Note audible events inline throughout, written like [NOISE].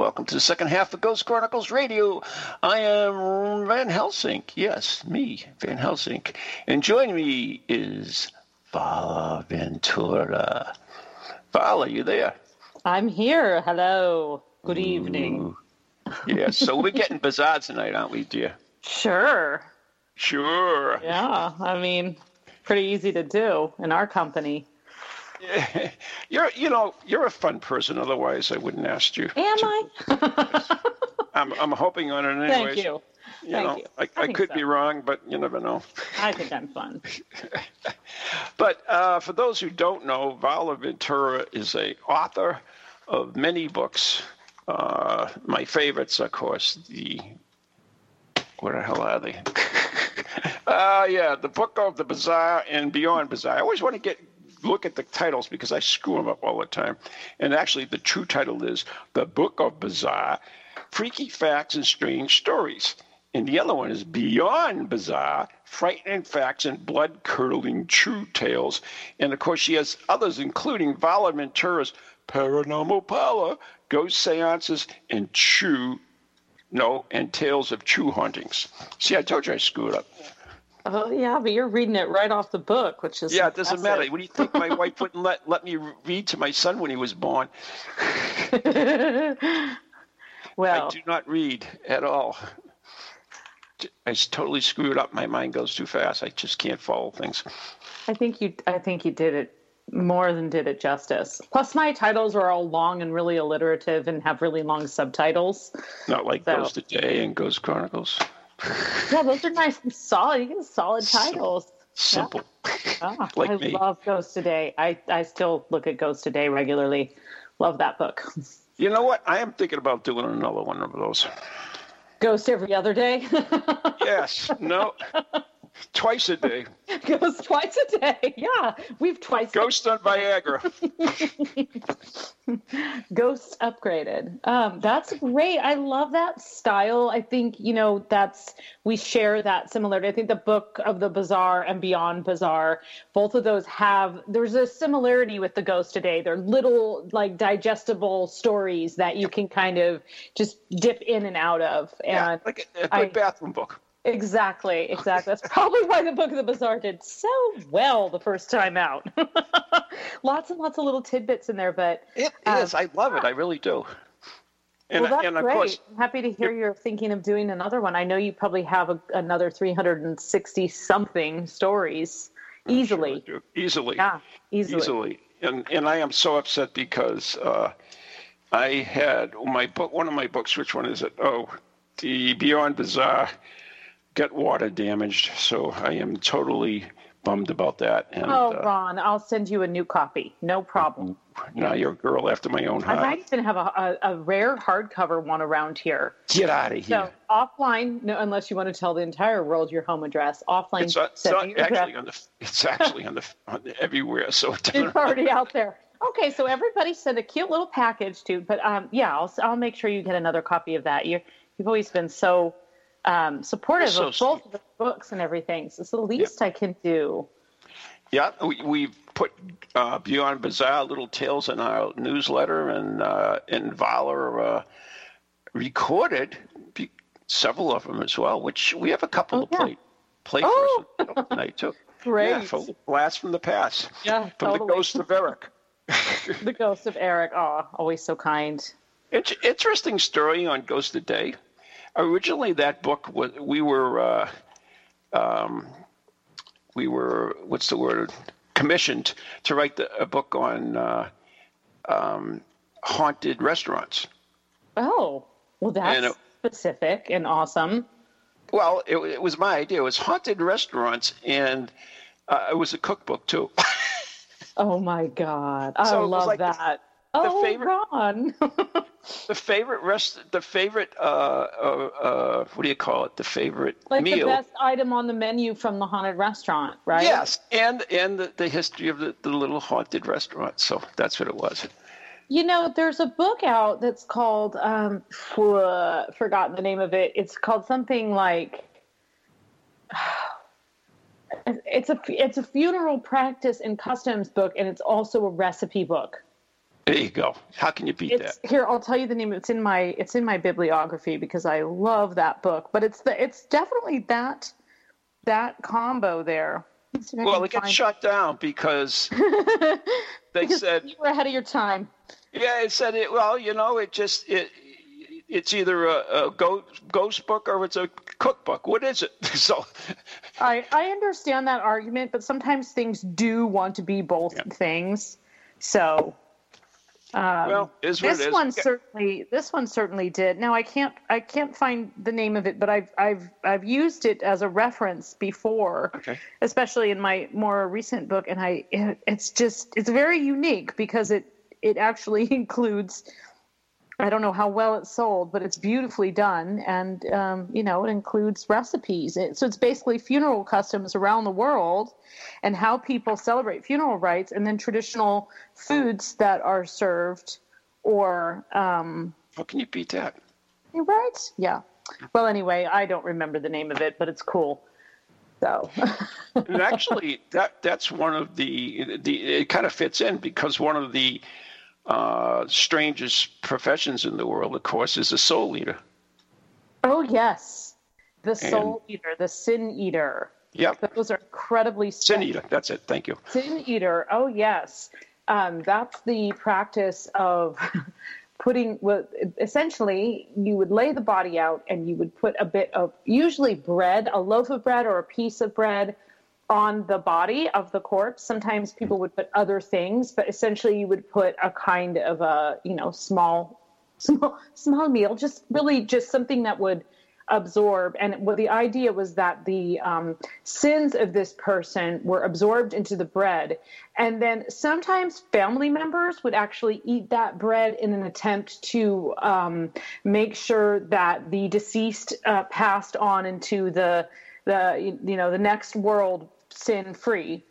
Welcome to the second half of Ghost Chronicles Radio. I am Van Helsing. Yes, me, Van Helsing. And joining me is Vala Ventura. Vala, you there? I'm here. Hello. Good evening. Ooh. Yeah, so we're getting [LAUGHS] bizarre tonight, aren't we, dear? Sure. Sure. Yeah. I mean, pretty easy to do in our company. You're, you know, you're a fun person. Otherwise, I wouldn't ask you. Am to- I? I'm, I'm hoping on it anyways. Thank you. You Thank know, you. I, I I could so. be wrong, but you never know. I think I'm fun. [LAUGHS] But uh, for those who don't know, Vala Ventura is a author of many books. Uh, my favorites, of course, the what the hell are they? [LAUGHS] uh, yeah, the Book of the Bizarre and Beyond Bizarre. I always want to get look at the titles because I screw them up all the time. And actually, the true title is The Book of Bizarre, Freaky Facts and Strange Stories. And the other one is Beyond Bizarre, Frightening Facts and Blood Curdling True Tales. And of course, she has others, including Vala Ventura's Paranormal Power, Ghost Seances, and True, no, and Tales of True Hauntings. See, I told you I screwed up. Oh, yeah, but you're reading it right off the book, which is Yeah, it doesn't matter. What do you think my wife [LAUGHS] wouldn't let, let me read to my son when he was born? [LAUGHS] well, I do not read at all. I totally screwed up. My mind goes too fast. I just can't follow things. I think you I think you did it more than did it justice. Plus my titles are all long and really alliterative and have really long subtitles. Not like So- Ghost Today and Ghost Chronicles. Yeah, those are nice and solid. You get solid titles. Simple. [LAUGHS] Ah, Like I me. love Ghost Today. I, I still look at Ghost Today regularly. Love that book. You know what? I am thinking about doing another one of those. Ghost every other day. [LAUGHS] Yes. No. Twice a day. [LAUGHS] Ghost twice a day. Yeah, we've twice. Ghost on Viagra. [LAUGHS] Ghost upgraded. Um, that's great. I love that style. I think you know that's we share that similarity. I think the book of the Bizarre and Beyond Bizarre, both of those have there's a similarity with the Ghost today. They're little like digestible stories that you can kind of just dip in and out of. Yeah, And like a, a good I- bathroom book. Exactly, exactly. That's probably why the Book of the Bizarre did so well the first time out. [LAUGHS] lots and lots of little tidbits in there, but It Um, is. I love it. I really do. And, well, that's and of great. course, I'm happy to hear you're thinking of doing another one. I know you probably have a, another 360 something stories easily. Sure easily. Yeah, easily. easily. And and I am so upset because uh, I had my book, one of my books. Which one is it? Oh, the Beyond Bizarre got water damaged, so I am totally bummed about that. And Oh, uh, Ron, I'll send you a new copy. No problem. now you're a girl after my own heart. I might even have a, a, a rare hardcover one around here. Get out of here! So offline, no, unless you want to tell the entire world your home address. Offline, it's not, it's not address. actually on the. It's actually on the on the, everywhere. So it's already [LAUGHS] out there. Okay, so everybody send a cute little package to, but um, yeah, I'll I'll make sure you get another copy of that. You you've always been so um, supportive so of both of the books and everything. So it's the least I can do. Yeah, we, we've put uh, Beyond Bizarre little tales in our newsletter, and uh, and Vala uh, recorded several of them as well, which we have a couple Oh, to yeah. play play Oh. for us tonight too. [LAUGHS] Great. Yeah, from blast from the past. Yeah, [LAUGHS] from totally. [LAUGHS] the ghost of Eric. The ghost of Eric. Oh, always so kind. It's interesting story on Ghost Today. Originally, that book was we were uh, um, we were what's the word commissioned to write the, a book on uh, um, haunted restaurants. Oh, well, that's And it- specific and awesome. Well, it, it was my idea. It was haunted restaurants, and uh, it was a cookbook too. [LAUGHS] Oh my God, I So love like that. oh, favorite- Ron. [LAUGHS] the favorite rest, the favorite, uh, uh, uh, what do you call it? The favorite like meal. the best item on the menu from the haunted restaurant, right? Yes, and and the, the history of the, the little haunted restaurant. So that's what it was. You know, there's a book out that's called um uh, forgotten the name of it. It's called something like [SIGHS] it's a it's a funeral practice and customs book and it's also a recipe book. There you go. How can you beat It's that? here. I'll tell you the name. It's in my it's in my bibliography because I love that book. But it's the it's definitely that that combo there. Let's see if I Well, it find- shut down because [LAUGHS] they because said, you were ahead of your time. yeah, it said it. Well, you know, it just it. It's either a, a ghost, ghost book or it's a cookbook. What is it? [LAUGHS] So, I I understand that argument, but sometimes things do want to be both things. So, um, well, this one certainly this one certainly did. Now I can't I can't find the name of it, but I've I've I've used it as a reference before, Okay. especially in my more recent book, and I it, it's just it's very unique because it it actually [LAUGHS] includes. I don't know how well it's sold, but it's beautifully done, and um, you know it includes recipes. It, so it's basically funeral customs around the world, and how people celebrate funeral rites, and then traditional foods that are served, or um, How can you beat that? right? Yeah. Well, anyway, I don't remember the name of it, but it's cool. So and actually, [LAUGHS] that that's one of the the it kind of fits in because one of the uh, strangest professions in the world, of course, is a soul eater. Oh yes, the soul eater, the sin eater. Yep, Those are incredibly sin eater. That's it. Thank you. Sin eater. Oh yes, um, that's the practice of [LAUGHS] putting. Well, essentially, you would lay the body out, and you would put a bit of usually bread, a loaf of bread or a piece of bread, on the body of the corpse. Sometimes people would put other things, but essentially, you would put a kind of a you know small, [LAUGHS] small, small meal, just really just something that would absorb. And the idea was that the um, sins of this person were absorbed into the bread. And then sometimes family members would actually eat that bread in an attempt to um, make sure that the deceased uh, passed on into the the you know the next world sin free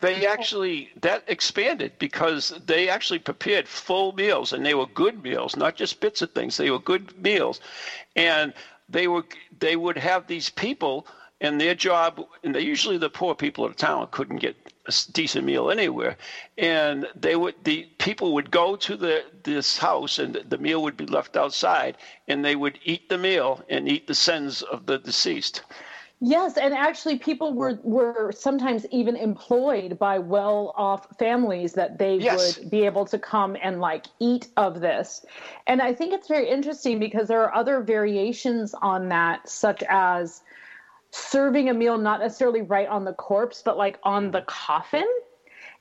They actually that expanded because they actually prepared full meals and they were good meals, not just bits of things. They were good meals, and they were they would have these people and their job, and they usually the poor people of the town couldn't get a decent meal anywhere, and they would the people would go to the this house and the meal would be left outside, and they would eat the meal and eat the sins of the deceased. Yes, and actually, people were were sometimes even employed by well-off families that they Yes. would be able to come and like eat of this. And I think it's very interesting because there are other variations on that, such as serving a meal not necessarily right on the corpse, but like on the coffin.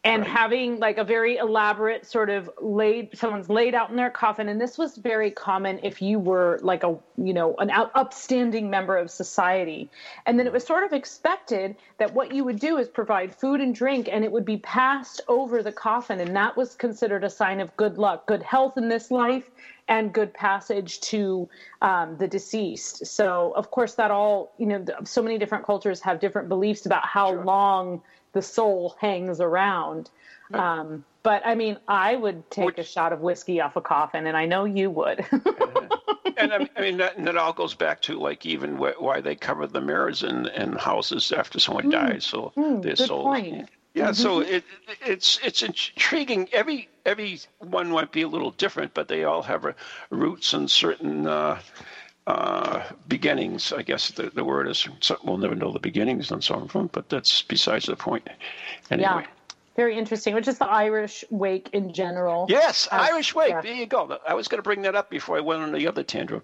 And Right. having like a very elaborate sort of laid, someone's laid out in their coffin, and this was very common if you were like a, you know, an out, upstanding member of society. And then it was sort of expected that what you would do is provide food and drink, and it would be passed over the coffin, and that was considered a sign of good luck, good health in this life, and good passage to um, the deceased. So, of course, that all, you know, so many different cultures have different beliefs about how long the soul hangs around. Um, but I mean, I would take Which- a shot of whiskey off a coffin, and I know you would. [LAUGHS] [LAUGHS] and I mean, I mean that, and that all goes back to like even wh- why they cover the mirrors in, in houses after someone dies, so their Mm. good souls. point. Yeah, so it it's it's intriguing. Every every one might be a little different, but they all have a, roots and certain uh, uh, beginnings. I guess the, the word is. So we'll never know the beginnings on some of them, but that's besides the point. Anyway. yeah, very interesting. Which is the Irish wake in general. Yes, As- Irish wake. yeah. There you go. I was going to bring that up before I went on the other tantrum.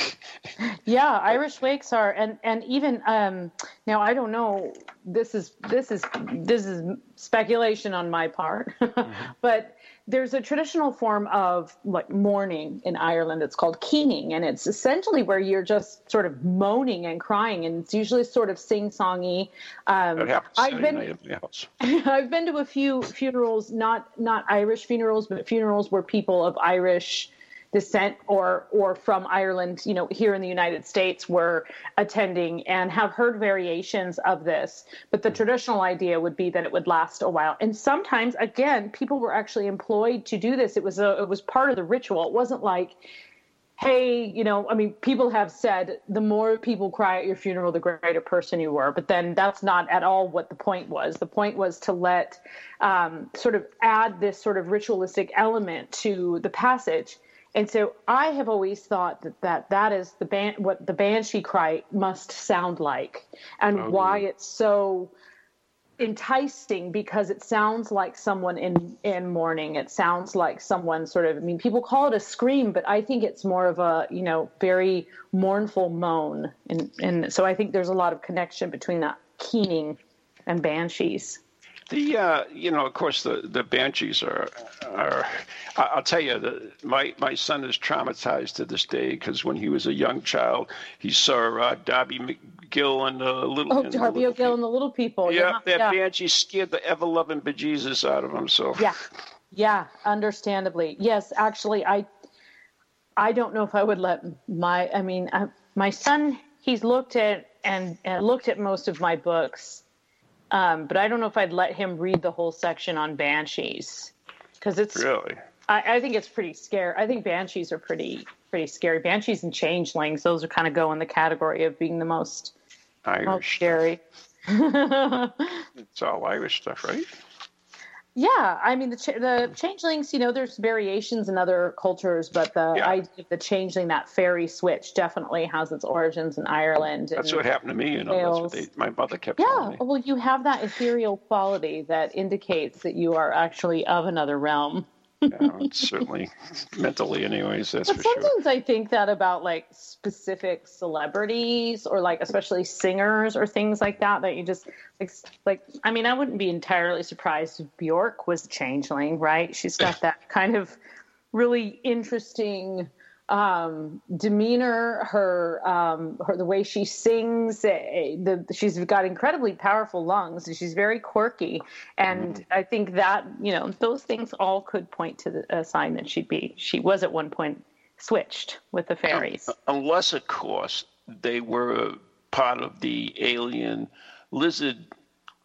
[LAUGHS] yeah, Irish wakes are, and and even um, now I don't know. This is this is this is speculation on my part, [LAUGHS] mm-hmm. but there's a traditional form of like mourning in Ireland. It's called keening, and it's essentially where you're just sort of moaning and crying, and it's usually sort of sing-songy. Um, I've been [LAUGHS] I've been to a few funerals, not not Irish funerals, but funerals where people of Irish descent or or from Ireland, you know, here in the United States were attending and have heard variations of this. But the traditional idea would be that it would last a while. And sometimes again, people were actually employed to do this. It was a it was part of the ritual. It wasn't like hey, you know, I mean, people have said the more people cry at your funeral, the greater person you were. But then that's not at all what the point was. The point was to let um, sort of add this sort of ritualistic element to the passage and so I have always thought that that, that is the ban- what the banshee cry must sound like, and oh, why it's so enticing because it sounds like someone in in mourning. It sounds like someone sort of. I mean, people call it a scream, but I think it's more of a you know very mournful moan, and and so I think there's a lot of connection between that keening and banshees. The uh, you know, of course, the, the banshees are are. I'll tell you, the, my my son is traumatized to this day because when he was a young child, he saw uh, Darby McGill and the little. Oh, Darby O'Gill and the little people. Yeah, yeah that yeah. banshee scared the ever loving bejesus out of him. So. Yeah, yeah, understandably, yes. Actually, I I don't know if I would let my. I mean, I, my son. He's looked at and, and looked at most of my books um, but I don't know if I'd let him read the whole section on banshees because it's really. I, I, think it's pretty scary. I think banshees are pretty pretty scary. Banshees and changelings; those are kind of go in the category of being the most, Irish most scary. [LAUGHS] it's all Irish stuff, right? Yeah, I mean the ch- the hmm. changelings. You know, there's variations in other cultures, but the yeah. idea of the changeling, that fairy switch, definitely has its origins in Ireland. That's what happened to me. You know, that's what they, my mother kept yeah, well, you have that ethereal quality that indicates that you are actually of another realm yeah, certainly [LAUGHS] mentally, anyways. That's but for sometimes sure. I think that about like specific celebrities or like especially singers or things like that. That you just like, like. I mean, I wouldn't be entirely surprised if Bjork was a changeling, right? She's got [LAUGHS] that kind of really interesting um, demeanor, her, um, her the way she sings. Eh, the, she's got incredibly powerful lungs. She's very quirky, and mm. I think that you know those things all could point to the, a sign that she'd be. She was at one point switched with the fairies, unless of course they were part of the alien lizard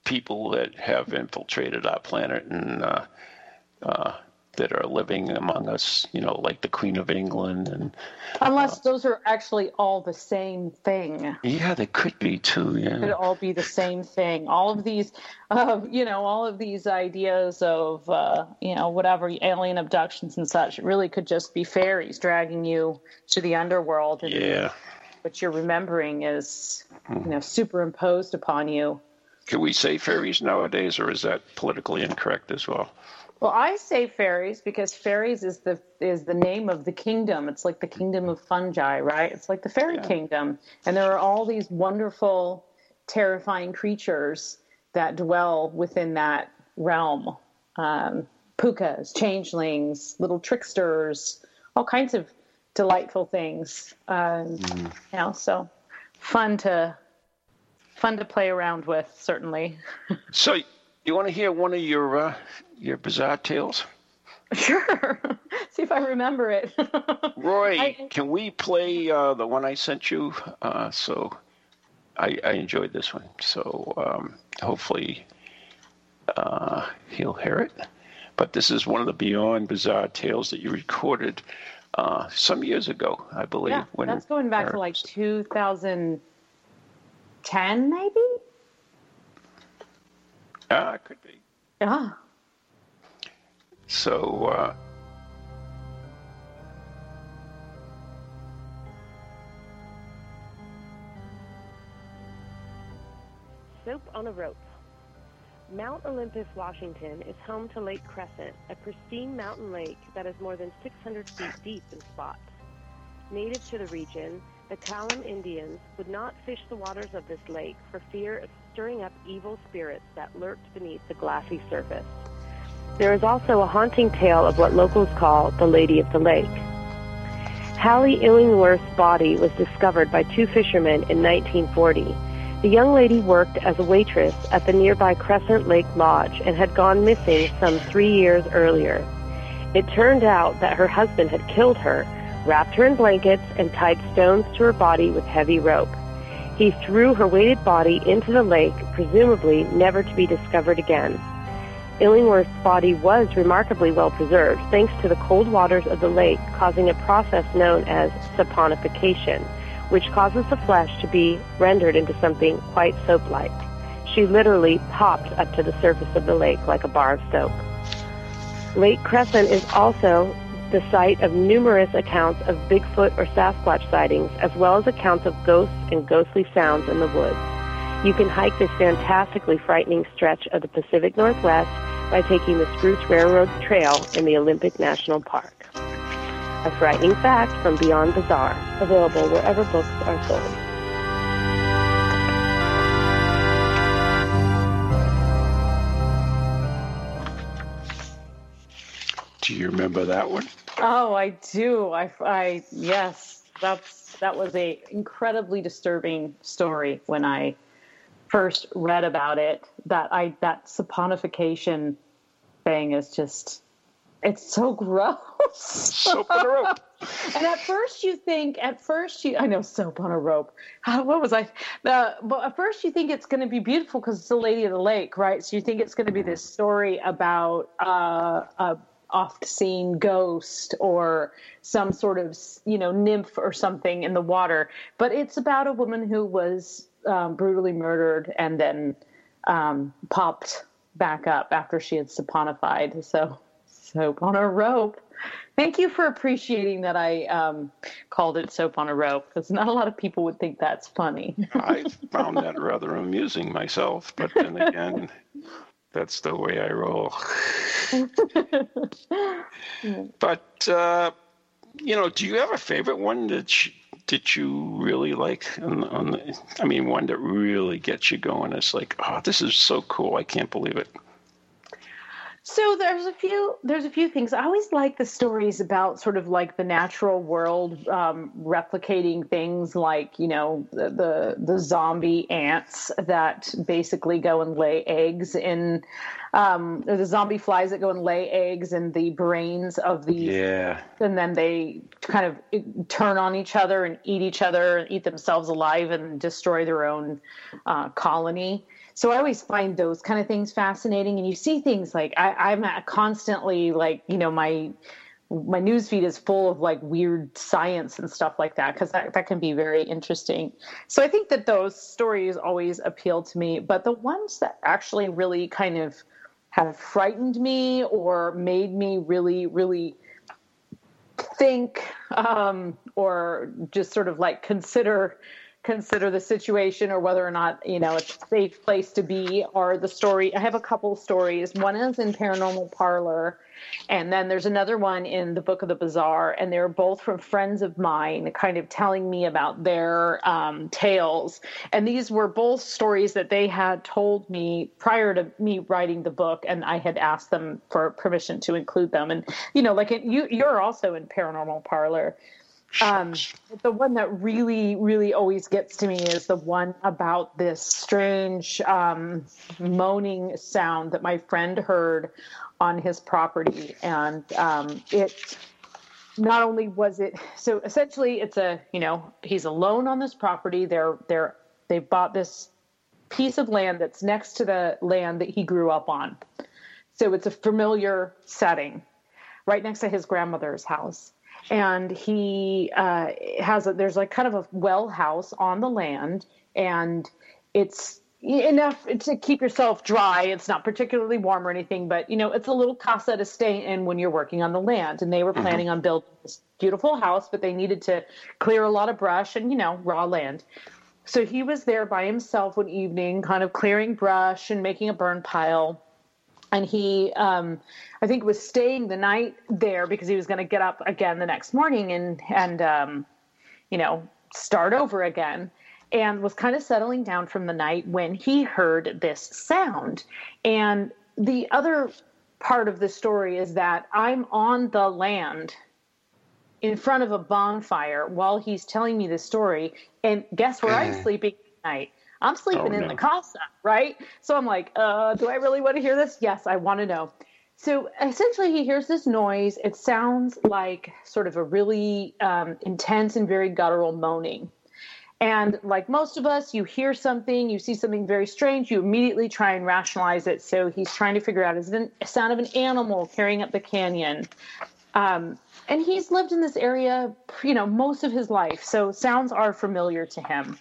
people that have infiltrated our planet and. Uh, uh, that are living among us, you know, like the Queen of England and unless uh, those are actually all the same thing. Yeah, they could be too. Yeah, could all be the same thing. All of these, uh, you know, all of these ideas of, uh, you know, whatever alien abductions and such, really could just be fairies dragging you to the underworld. And yeah, what you're remembering is, you know, superimposed upon you. Can we say fairies nowadays, or is that politically incorrect as well? Well, I say fairies because fairies is the is the name of the kingdom. It's like the kingdom of fungi, right? It's like the fairy yeah. kingdom, and there are all these wonderful, terrifying creatures that dwell within that realm. Um, pukas, changelings, little tricksters, all kinds of delightful things. Um, mm. You know, so fun to fun to play around with, certainly. [LAUGHS] so you want to hear one of your uh, your bizarre tales? Sure. [LAUGHS] See if I remember it. [LAUGHS] Roy, I, can we play uh, the one I sent you? Uh, so I, I, enjoyed this one. So um, hopefully uh, he'll hear it. But this is one of the Beyond Bizarre Tales that you recorded uh, some years ago, I believe. Yeah, that's going back to like 2010, maybe? Ah, it could be. Yeah. So, uh, Soap on a Rope. Mount Olympus, Washington is home to Lake Crescent, a pristine mountain lake that is more than 600 feet deep in spots. Native to the region, the Klallam Indians would not fish the waters of this lake for fear of stirring up evil spirits that lurked beneath the glassy surface. There is also a haunting tale of what locals call the Lady of the Lake. Hallie Illingworth's body was discovered by two fishermen in 1940. The young lady worked as a waitress at the nearby Crescent Lake Lodge and had gone missing some three years earlier. It turned out that her husband had killed her, wrapped her in blankets, and tied stones to her body with heavy rope. He threw her weighted body into the lake, presumably never to be discovered again. Illingworth's body was remarkably well preserved thanks to the cold waters of the lake causing a process known as saponification, which causes the flesh to be rendered into something quite soap-like. She literally popped up to the surface of the lake like a bar of soap. Lake Crescent is also the site of numerous accounts of Bigfoot or Sasquatch sightings, as well as accounts of ghosts and ghostly sounds in the woods. You can hike this fantastically frightening stretch of the Pacific Northwest by taking the Spruce Railroad Trail in the Olympic National Park. A frightening fact from Beyond Bizarre, available wherever books are sold. Do you remember that one? Oh, I do. I, I yes, that's that was a incredibly disturbing story when I first read about it. That I that saponification thing is just it's so [LAUGHS] gross. Soap on a rope. and at first you think, at first you, I know soap on a rope. How, what was I? Uh, but at first you think it's going to be beautiful because it's the Lady of the Lake, right? So you think it's going to be this story about uh, a oft-seen ghost or some sort of, you know, nymph or something in the water. But it's about a woman who was um, brutally murdered and then um, popped back up after she had saponified. So soap on a rope. Thank you for appreciating that I um, called it soap on a rope because not a lot of people would think that's funny. I found that rather amusing myself, but then again, that's the way I roll. [LAUGHS] but uh, you know, do you have a favorite one that you, that you really like? On, on the, I mean, one that really gets you going. It's like, oh, this is so cool! I can't believe it. So there's a few there's a few things. I always like the stories about sort of like the natural world um, replicating things like you know the, the, the zombie ants that basically go and lay eggs in um, the zombie flies that go and lay eggs in the brains of the yeah. And then they kind of turn on each other and eat each other and eat themselves alive and destroy their own uh, colony so I always find those kind of things fascinating. And you see things like I, I'm constantly like, you know, my my news feed is full of like weird science and stuff like that because that, that can be very interesting. So I think that those stories always appeal to me. But the ones that actually really kind of have frightened me or made me really, really think um, or just sort of like consider consider the situation or whether or not you know it's a safe place to be or the story. I have a couple stories. One is in paranormal parlor and then there's another one in the book of the bizarre and they're both from friends of mine kind of telling me about their um, tales. And these were both stories that they had told me prior to me writing the book and i had asked them for permission to include them. And you know like it, you you're also in paranormal parlor um, the one that really, really always gets to me is the one about this strange um, moaning sound that my friend heard on his property, and um, it not only was it so essentially it's a you know he's alone on this property. They're they're they bought this piece of land that's next to the land that he grew up on, so it's a familiar setting, right next to his grandmother's house and he uh, has a, there's like kind of a well house on the land, and it's enough to keep yourself dry. It's not particularly warm or anything, but you know, it's a little casa to stay in when you're working on the land. And they were mm-hmm. planning on building this beautiful house, but they needed to clear a lot of brush and you know, raw land. So he was there by himself one evening, kind of clearing brush and making a burn pile and he um, i think was staying the night there because he was going to get up again the next morning and and um, you know start over again and was kind of settling down from the night when he heard this sound. And the other part of the story is that I'm on the land in front of a bonfire while he's telling me the story. And guess where I'm sleeping at night? I'm sleeping Oh, in no. the casa, right? So I'm like, uh, do I really want to hear this? Yes, I want to know. So essentially, he hears this noise. It sounds like sort of a really um, intense and very guttural moaning. And like most of us, you hear something, you see something very strange, you immediately try and rationalize it. So he's trying to figure out is it a sound of an animal carrying up the canyon? Um, and he's lived in this area, you know, most of his life. So sounds are familiar to him.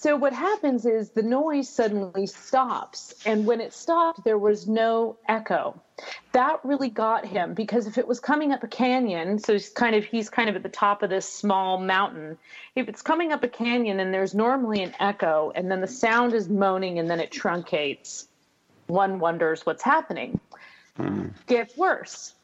So what happens is the noise suddenly stops. And when it stopped, there was no echo. That really got him because if it was coming up a canyon, so he's kind of he's kind of at the top of this small mountain. If it's coming up a canyon and there's normally an echo and then the sound is moaning and then it truncates, one wonders what's happening. Hmm. Gets worse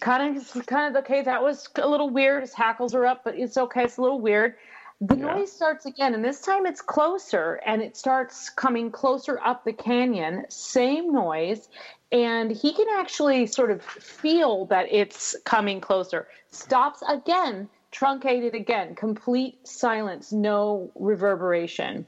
kind of kind of okay that was a little weird his hackles are up but it's okay it's a little weird the Yeah. noise starts again and this time it's closer and it starts coming closer up the canyon same noise and he can actually sort of feel that it's coming closer stops again truncated again complete silence no reverberation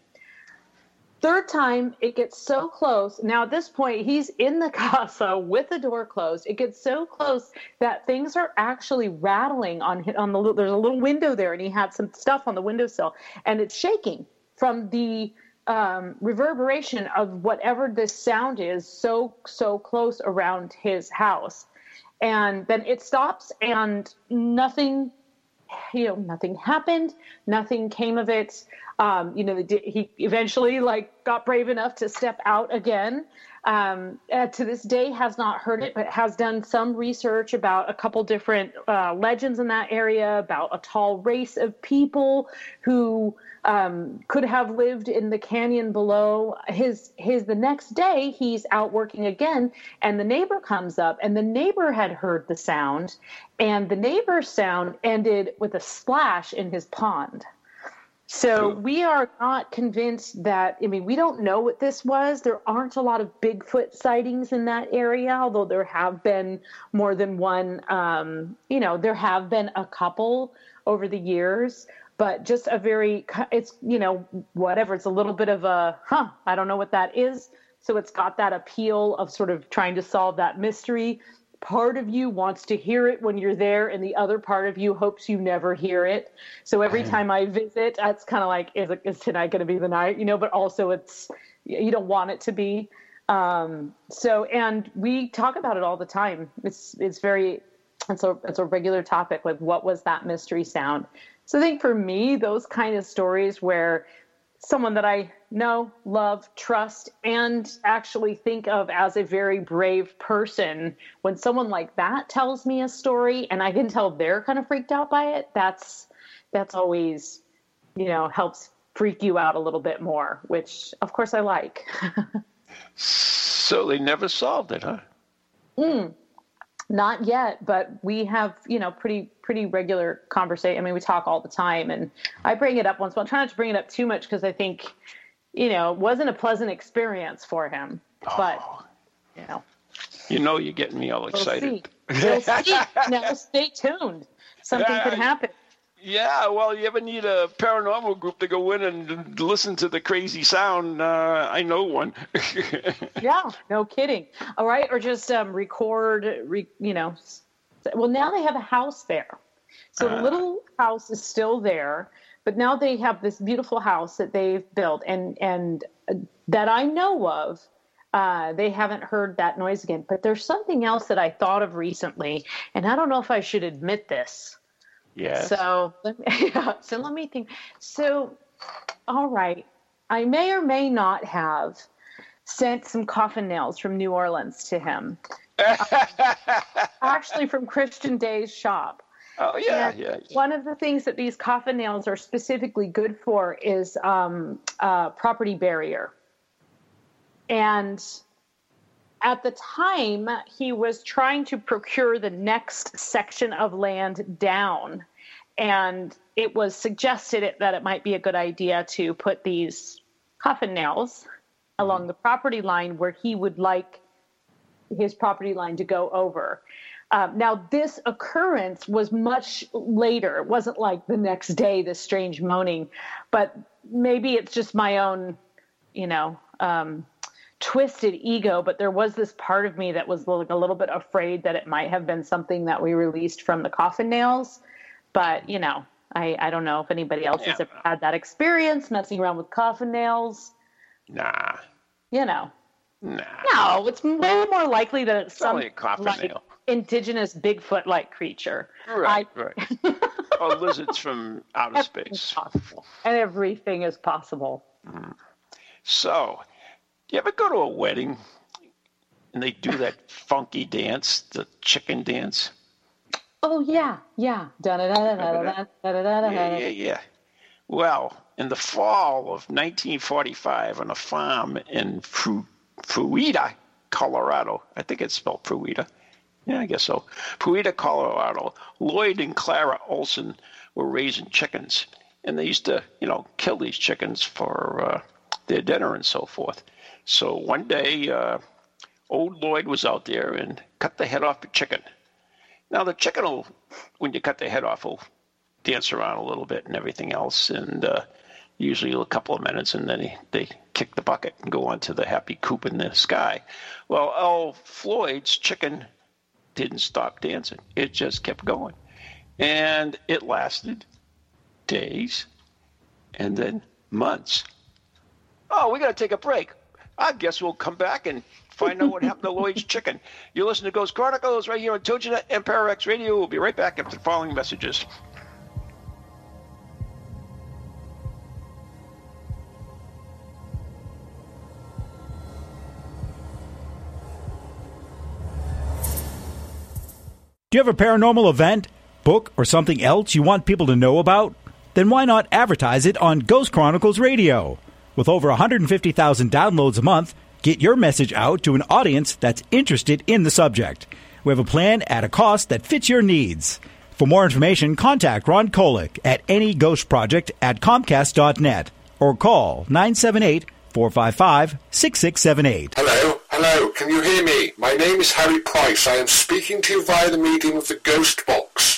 Third time, it gets so close. Now, at this point, he's in the [LAUGHS] casa with the door closed. It gets so close that things are actually rattling on on the. There's a little window there, and he had some stuff on the windowsill, and it's shaking from the um, reverberation of whatever this sound is. So so close around his house, and then it stops, and nothing you know nothing happened nothing came of it. Um, you know he eventually like got brave enough to step out again um, uh, to this day has not heard it but has done some research about a couple different uh, legends in that area about a tall race of people who um, could have lived in the canyon below. His his the next day he's out working again and the neighbor comes up and the neighbor had heard the sound and the neighbor's sound ended with a splash in his pond so we are not convinced that I mean we don't know what this was. There aren't a lot of Bigfoot sightings in that area, although there have been more than one. Um, you know, there have been a couple over the years, but just a very it's you know whatever. It's a little bit of a huh. I don't know what that is. So it's got that appeal of sort of trying to solve that mystery. Part of you wants to hear it when you're there, and the other part of you hopes you never hear it. So every time I visit, that's kind of like, is, it, is tonight going to be the night? You know, but also it's, you don't want it to be. Um, so, and we talk about it all the time. It's, it's very, it's a, it's a regular topic. Like, what was that mystery sound? So I think for me, those kind of stories where someone that I know, love, trust, and actually think of as a very brave person, when someone like that tells me a story and I can tell they're kind of freaked out by it, that's that's always, you know, helps freak you out a little bit more, which of course I like. [LAUGHS] So they never solved it, huh? Hmm. Not yet, but we have, you know, pretty pretty regular conversation. I mean, we talk all the time, and I bring it up once. But I'm trying not to bring it up too much because I think, you know, it wasn't a pleasant experience for him. But oh. you know, You know, you're getting me all we'll excited. see. We'll see. [LAUGHS] now, stay tuned. Something could happen. Yeah, well, you ever need a paranormal group to go in and listen to the crazy sound? Uh, I know one. [LAUGHS] Yeah, no kidding. All right, or just um, record, re, you know. Well, now they have a house there, so the Ah. little house is still there, but now they have this beautiful house that they've built, and and uh, that I know of. Uh, they haven't heard that noise again. But there's something else that I thought of recently, and I don't know if I should admit this. Yes. So, let me, [LAUGHS] so let me think. So, all right, I may or may not have sent some coffin nails from New Orleans to him. [LAUGHS] Actually, from Christian Day's shop. oh, yeah, And yeah. One of the things that these coffin nails are specifically good for is um, uh, property barrier. And at the time, he was trying to procure the next section of land down. and it was suggested that it might be a good idea to put these coffin nails along the property line where he would like his property line to go over. Um, now, this occurrence was much later. It wasn't like the next day, this strange moaning, but maybe it's just my own, you know, um, twisted ego. But there was this part of me that was like a little bit afraid that it might have been something that we released from the coffin nails. But, you know, I, I don't know if anybody else yeah. has ever had that experience messing around with coffin nails. Nah. You know. Nah. No, it's way more likely that it's, it's some only a coffin like, indigenous Bigfoot-like creature. Right, I, right. [LAUGHS] or lizards from outer space. Possible. And everything is possible. Mm. So, do you ever go to a wedding and they do that funky dance, the chicken dance? Oh yeah, yeah. Yeah, yeah, yeah. Well, in the fall of 1945, on a farm in Fru- Fruita, Colorado, I think it's spelled Fruita. Yeah, I guess so. Fruita, Colorado. Lloyd and Clara Olson were raising chickens, and they used to, you know, kill these chickens for uh, their dinner and so forth. So one day, uh, old Lloyd was out there and cut the head off a chicken now the chicken will, when you cut the head off, will dance around a little bit and everything else, and uh, usually a couple of minutes, and then they, they kick the bucket and go on to the happy coop in the sky. Well, Al Floyd's chicken didn't stop dancing; it just kept going, and it lasted days, and then months. Oh, we got to take a break. I guess we'll come back and find out what happened to Lloyd's [LAUGHS] chicken. You listen to Ghost Chronicles right here on TogiNet Empire X Radio. We'll be right back after the following messages. Do you have a paranormal event, book, or something else you want people to know about? Then why not advertise it on Ghost Chronicles Radio? With over 150,000 downloads a month, Get your message out to an audience that's interested in the subject. We have a plan at a cost that fits your needs. For more information, contact Ron Kolek at anyghostproject at comcast.net or call 978 455 6678. Hello, hello, can you hear me? My name is Harry Price. I am speaking to you via the medium of the Ghost Box.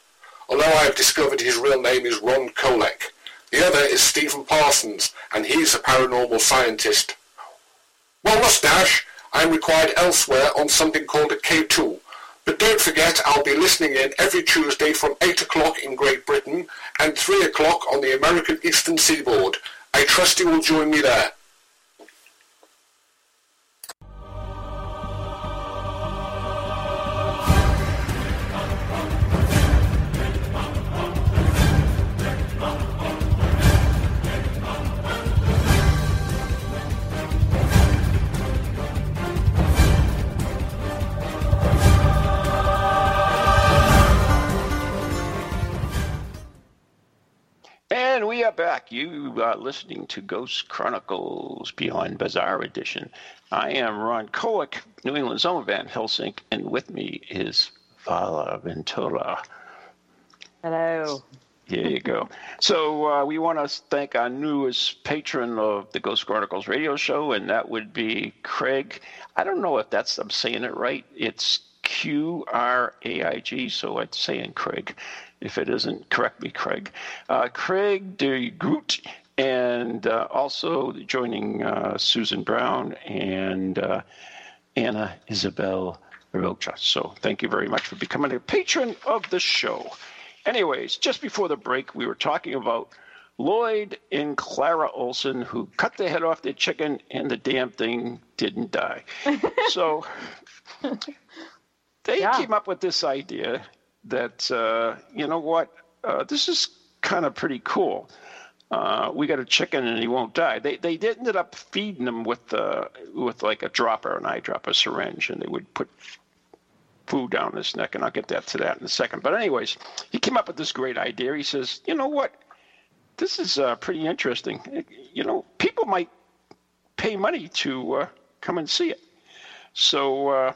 although I have discovered his real name is Ron Kolek. The other is Stephen Parsons, and he's a paranormal scientist. Well, mustache, I'm required elsewhere on something called a K2. But don't forget, I'll be listening in every Tuesday from 8 o'clock in Great Britain and 3 o'clock on the American Eastern Seaboard. I trust you will join me there. Are back. You are listening to Ghost Chronicles Beyond Bizarre Edition. I am Ron Kolek, New England's own Van Helsing, and with me is Vala Ventura. Hello. Here you go. So uh, we want to thank our newest patron of the Ghost Chronicles radio show, and that would be Craig. I don't know if that's I'm saying it right. It's Q R A I G, so I'm saying Craig. If it isn't, correct me, Craig. Uh, Craig de Groot, and uh, also joining uh, Susan Brown and uh, Anna Isabel Rocha. So thank you very much for becoming a patron of the show. Anyways, just before the break, we were talking about Lloyd and Clara Olson, who cut the head off their chicken and the damn thing didn't die. [LAUGHS] so [LAUGHS] they yeah. came up with this idea that uh, you know what uh, this is kind of pretty cool. Uh, we got a chicken and he won't die. They they ended up feeding him with uh, with like a dropper, an eyedropper syringe, and they would put food down his neck, and I'll get that to that in a second. But anyways, he came up with this great idea. He says, you know what, this is uh, pretty interesting. You know, people might pay money to uh, come and see it. So uh,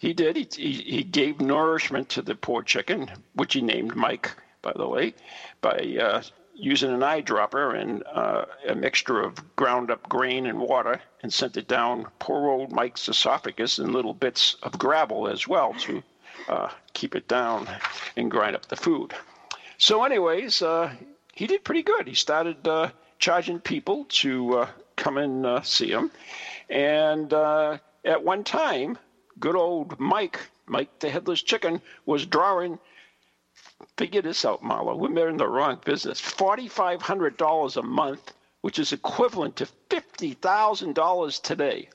he did. He, he, he gave nourishment to the poor chicken, which he named Mike, by the way, by uh, using an eyedropper and uh, a mixture of ground up grain and water and sent it down poor old Mike's esophagus in little bits of gravel as well to uh, keep it down and grind up the food. So, anyways, uh, he did pretty good. He started uh, charging people to uh, come and uh, see him. And at one time, good old Mike, Mike the Headless Chicken, was drawing figure this out, Marlo. We're in the wrong business. $4,500 a month, which is equivalent to $50,000 today.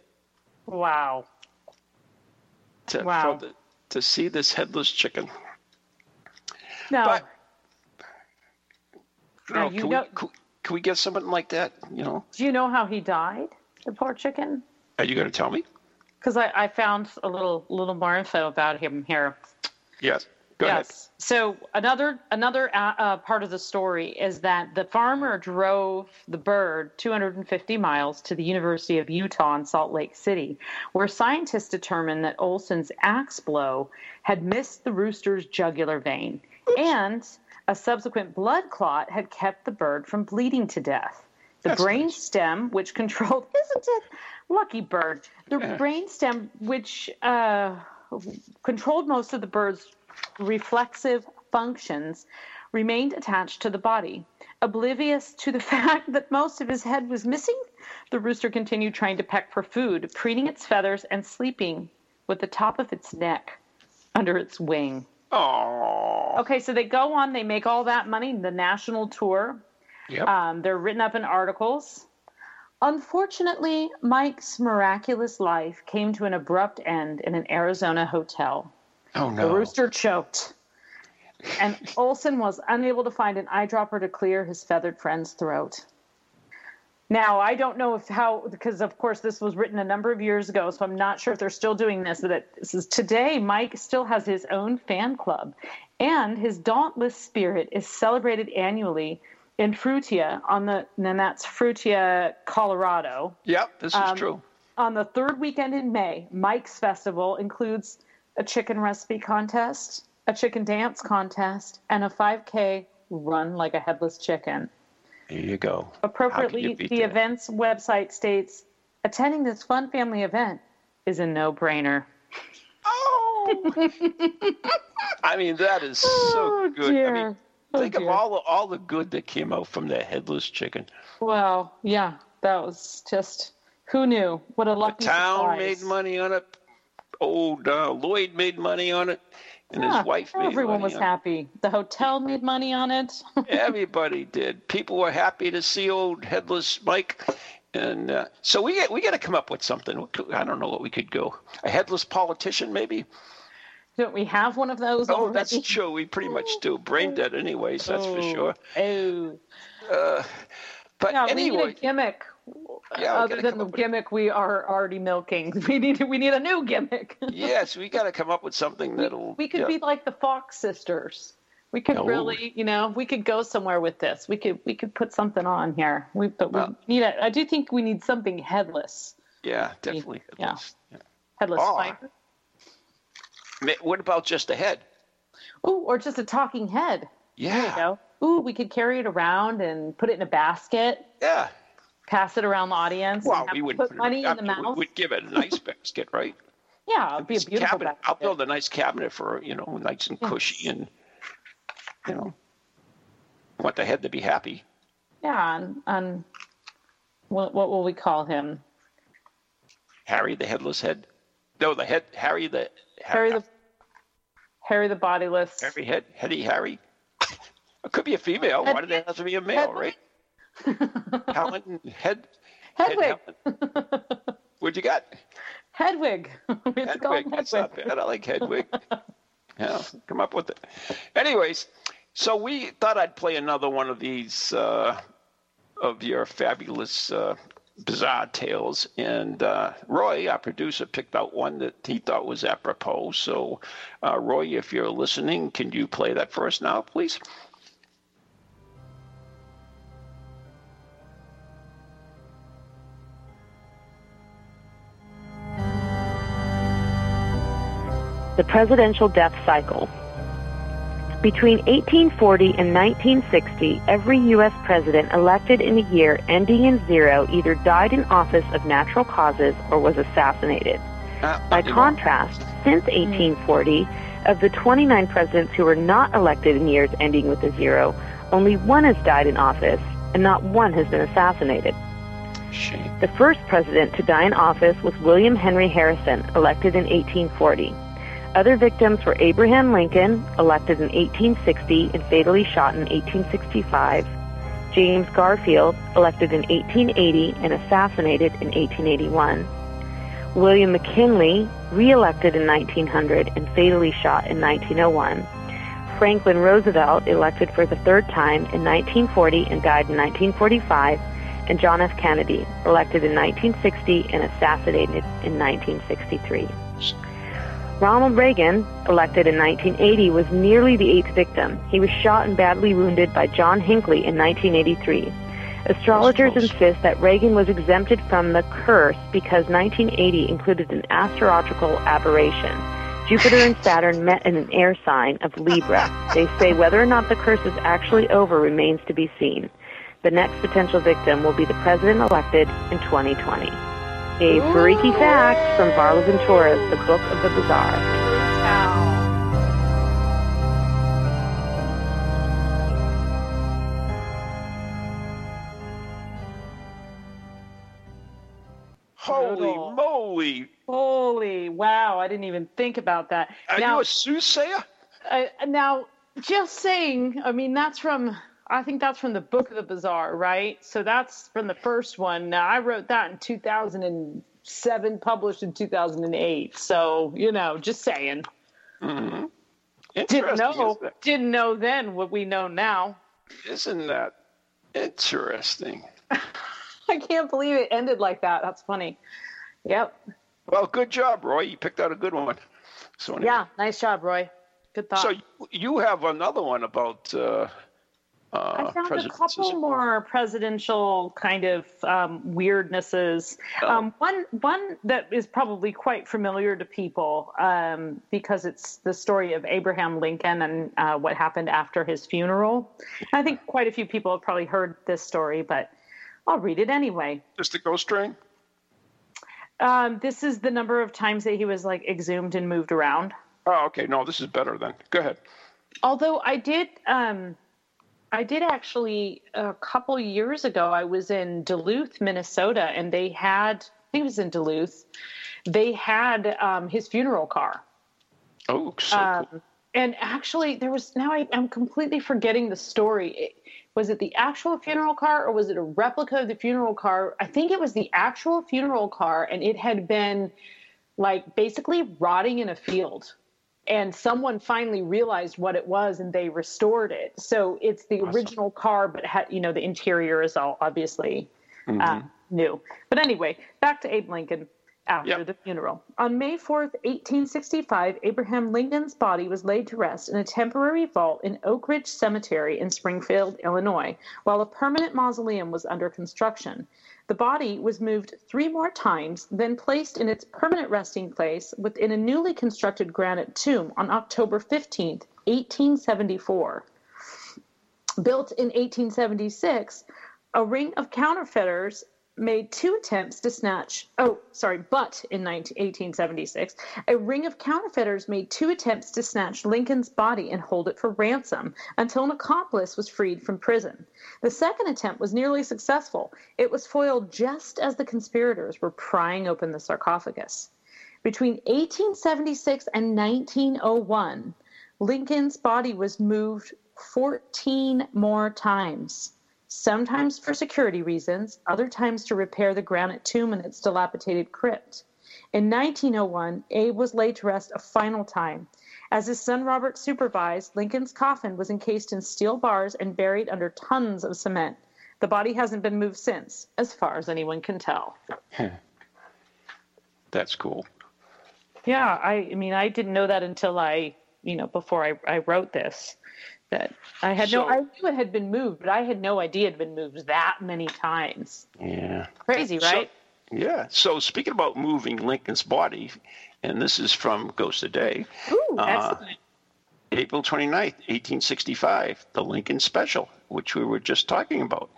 Wow. To, wow. The, to see this headless chicken. No. But, now, you know, can, we, can, can, we, get something like that? You know. Do you know how he died, the poor chicken? Are you going to tell me? Because I, I found a little little more info about him here. Yes. Go yes. Ahead. So another another uh, uh, part of the story is that the farmer drove the bird 250 miles to the University of Utah in Salt Lake City, where scientists determined that Olson's axe blow had missed the rooster's jugular vein, Oops. and a subsequent blood clot had kept the bird from bleeding to death. The That's brain nice. stem, which [LAUGHS] controlled, isn't it? Lucky bird. The Yeah. brain stem, which uh, controlled most of the bird's reflexive functions remained attached to the body. Oblivious to the [LAUGHS] fact that most of his head was missing, the rooster continued trying to peck for food, preening its feathers and sleeping with the top of its neck under its wing. Oh. Okay, so they go on, they make all that money, the national tour. Yep. Um, they're written up in articles. Unfortunately, Mike's miraculous life came to an abrupt end in an Arizona hotel. oh no. The rooster choked. And Olson was unable to find an eyedropper to clear his feathered friend's throat. Now, I don't know if how, because of course this was written a number of years ago, so I'm not sure if they're still doing this. But this is today, Mike still has his own fan club, and his dauntless spirit is celebrated annually in Fruita on the, and that's Fruita, Colorado. Yep. This is Um, true. On the third weekend in May, Mike's Festival includes a chicken recipe contest, a chicken dance contest, and a 5K run like a headless chicken. There you go. Appropriately, you the that? event's website states attending this fun family event is a no brainer. Oh. [LAUGHS] I mean, that is so Oh, good. I dear. Oh, think of all the all the good that came out from that headless chicken. Well, yeah, that was just who knew? What a lucky. The town surprise. made money on it. Old uh, Lloyd made money on it, and Yeah, his wife made everyone was on it. happy. The hotel made money on it. [LAUGHS] Everybody did. People were happy to see old headless Mike, and uh, so we get we got to come up with something. I don't know what we could go. A headless politician, maybe. Don't we have one of those Oh, already? that's true. We pretty much do. Brain dead, anyways. That's for sure. Oh. Uh, but Yeah, we need a gimmick. Yeah, other than the gimmick we are already milking. [LAUGHS] We need we need a new gimmick. yes, we got to come up with something that'll. we could yeah. be like the Fox sisters. We could Oh. really, you know, we could go somewhere with this. We could we could put something on here. We but we Well- need a, I do think we need something headless. Yeah, definitely. Yeah. headless. Yeah. Headless Or-. What about just a head? Ooh, or just a talking head. Yeah. go. Ooh, we could carry it around and put it in a basket, Yeah. pass it around the audience, Well, we would put put money I in the mouth. We'd give it a nice basket, right? [LAUGHS] yeah, it'd be a beautiful cabinet. basket. I'll build a nice cabinet for you know, nice and cushy, and you know, want the head to be happy. Yeah, and, and what what will we call him? Harry the headless head. No, the head. Harry the. Harry the Harry the bodiless. Harry head. Heady Harry. It could be a female. Why did it have to be a male, right? [LAUGHS] Helen head. head Hedwig. Helen. What you got? Hedwig. [LAUGHS] we have to call him Hedwig. That's Hedwig. not bad. I like Hedwig. [LAUGHS] yeah, come up with it. Anyways, So we thought I'd play another one of these uh, of your fabulous uh, bizarre tales, and uh, Roy, our producer, picked out one that he thought was apropos. So, uh, Roy, if you're listening, can you play that for us now, please? The Presidential Death Cycle. Between 1840 and 1960, every U.S. president elected in a year ending in zero either died in office of natural causes or was assassinated. Uh, By contrast, since 1840, of the 29 presidents who were not elected in years ending with a zero, only one has died in office, and not one has been assassinated. Shame. The first president to die in office was William Henry Harrison, elected in 1840. Other victims were Abraham Lincoln, elected in 1860 and fatally shot in 1865, James Garfield, elected in 1880 and assassinated in 1881, William McKinley, re-elected in 1900 and fatally shot in 1901, Franklin Roosevelt, elected for the third time in 1940 and died in 1945, and John F. Kennedy, elected in 1960 and assassinated in 1963. Ronald Reagan, elected in 1980, was nearly the eighth victim. He was shot and badly wounded by John Hinckley in 1983. Astrologers insist that Reagan was exempted from the curse because 1980 included an astrological aberration. Jupiter and Saturn met in an air sign of Libra. They say whether or not the curse is actually over remains to be seen. The next potential victim will be the president elected in 2020. A freaky fact from Varla Ventura's The Book of the Bizarre. Holy moly! Holy wow! I didn't even think about that. Are now, you a soothsayer? uh, now, just saying. I mean, that's from. I think that's from the Book of the Bizarre, right? So that's from the first one. Now, I wrote that in 2007, published in 2008. So you know, just saying. Mm-hmm. Didn't know. Didn't know then what we know now. Isn't that interesting? [LAUGHS] I can't believe it ended like that. That's funny. Yep. Well, good job, Roy. You picked out a good one. So anyway. Yeah. Nice job, Roy. Good thought. So you- you have another one about uh, uh, I found a couple more presidential kind of um, weirdnesses. Oh. Um, one one that is probably quite familiar to people um, because it's the story of Abraham Lincoln and uh, what happened after his funeral. I think quite a few people have probably heard this story, but I'll read it anyway. Just the ghost train. Um, this is the number of times that he was like exhumed and moved around. Oh, okay. No, this is better then. Go ahead. although I did, um, I did actually a couple years ago. I was in Duluth, Minnesota, and they had. I think it was in Duluth. They had um, his funeral car. Oh, so Um, cool. and actually, there was now I, I'm completely forgetting the story. It, was it the actual funeral car or was it a replica of the funeral car? I think it was the actual funeral car, and it had been like basically rotting in a field. And someone finally realized what it was, and they restored it. So it's the original car, but had you know the interior is all obviously uh, new. But anyway, back to Abe Lincoln after Yep. the funeral. On May 4th, 1865, Abraham Lincoln's body was laid to rest in a temporary vault in Oak Ridge Cemetery in Springfield, Illinois, while a permanent mausoleum was under construction. The body was moved three more times, then placed in its permanent resting place within a newly constructed granite tomb on October 15th, 1874. Built in 1876, a ring of counterfeiters made two attempts to snatch oh sorry but in 19, 1876 a ring of counterfeiters made two attempts to snatch lincoln's body and hold it for ransom until an accomplice was freed from prison. The second attempt was nearly successful. It was foiled just as the conspirators were prying open the sarcophagus. Between 1876 and 1901 lincoln's body was moved 14 more times sometimes for security reasons, other times to repair the granite tomb and its dilapidated crypt. In 1901, Abe was laid to rest a final time. As his son Robert supervised, Lincoln's coffin was encased in steel bars and buried under tons of cement. The body hasn't been moved since, as far as anyone can tell. That's cool. Yeah, I, I mean, I didn't know that until I, you know, before I, I wrote this. I had So- no, I knew it had been moved, but I had no idea it had been moved that many times. Yeah. Crazy, So- right? Yeah. So speaking about moving Lincoln's body, and this is from Ghost a Day, Ooh, uh, excellent. April 29th, 1865, the Lincoln Special, which we were just talking about.